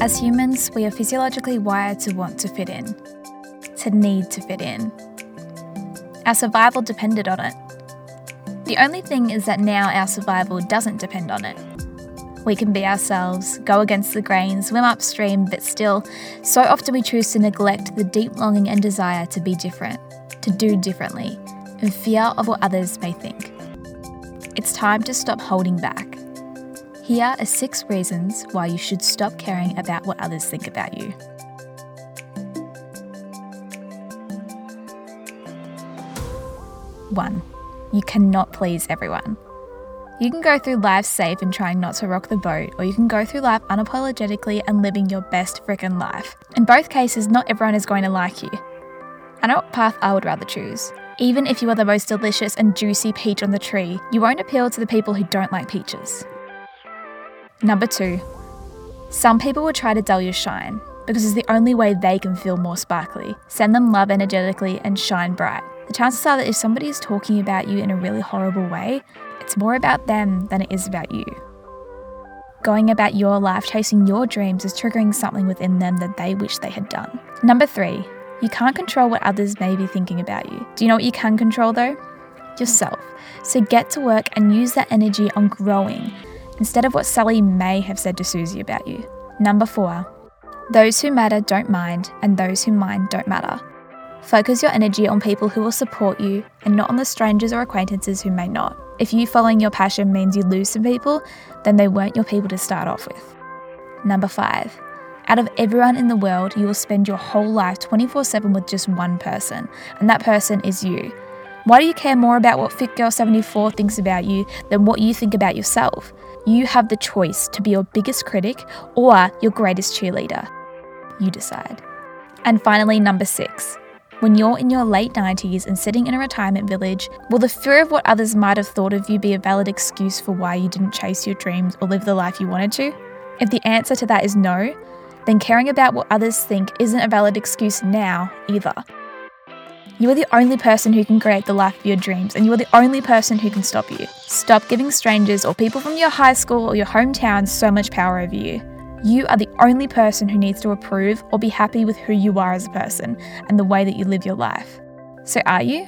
As humans, we are physiologically wired to want to fit in, to need to fit in. Our survival depended on it. The only thing is that now our survival doesn't depend on it. We can be ourselves, go against the grain, swim upstream, but still, so often we choose to neglect the deep longing and desire to be different, to do differently, in fear of what others may think. It's time to stop holding back. Here are six reasons why you should stop caring about what others think about you. One, you cannot please everyone. You can go through life safe and trying not to rock the boat, or you can go through life unapologetically and living your best frickin' life. In both cases, not everyone is going to like you. I know what path I would rather choose. Even if you are the most delicious and juicy peach on the tree, you won't appeal to the people who don't like peaches. Number two, some people will try to dull your shine because it's the only way they can feel more sparkly. Send them love energetically and shine bright. The chances are that if somebody is talking about you in a really horrible way, it's more about them than it is about you. Going about your life chasing your dreams is triggering something within them that they wish they had done. Number three, you can't control what others may be thinking about you. Do you know what you can control though? Yourself. So get to work and use that energy on growing instead of what Sally may have said to Susie about you. Number four, those who matter don't mind, and those who mind don't matter. Focus your energy on people who will support you and not on the strangers or acquaintances who may not. If you following your passion means you lose some people, then they weren't your people to start off with. Number five, out of everyone in the world, you will spend your whole life 24 7 with just one person, and that person is you. Why do you care more about what Fit Girl 74 thinks about you than what you think about yourself? You have the choice to be your biggest critic or your greatest cheerleader. You decide. And finally, number six, when you're in your late 90s and sitting in a retirement village, will the fear of what others might have thought of you be a valid excuse for why you didn't chase your dreams or live the life you wanted to? If the answer to that is no, then caring about what others think isn't a valid excuse now either. You are the only person who can create the life of your dreams, and you are the only person who can stop you. Stop giving strangers or people from your high school or your hometown so much power over you. You are the only person who needs to approve or be happy with who you are as a person and the way that you live your life. So, are you?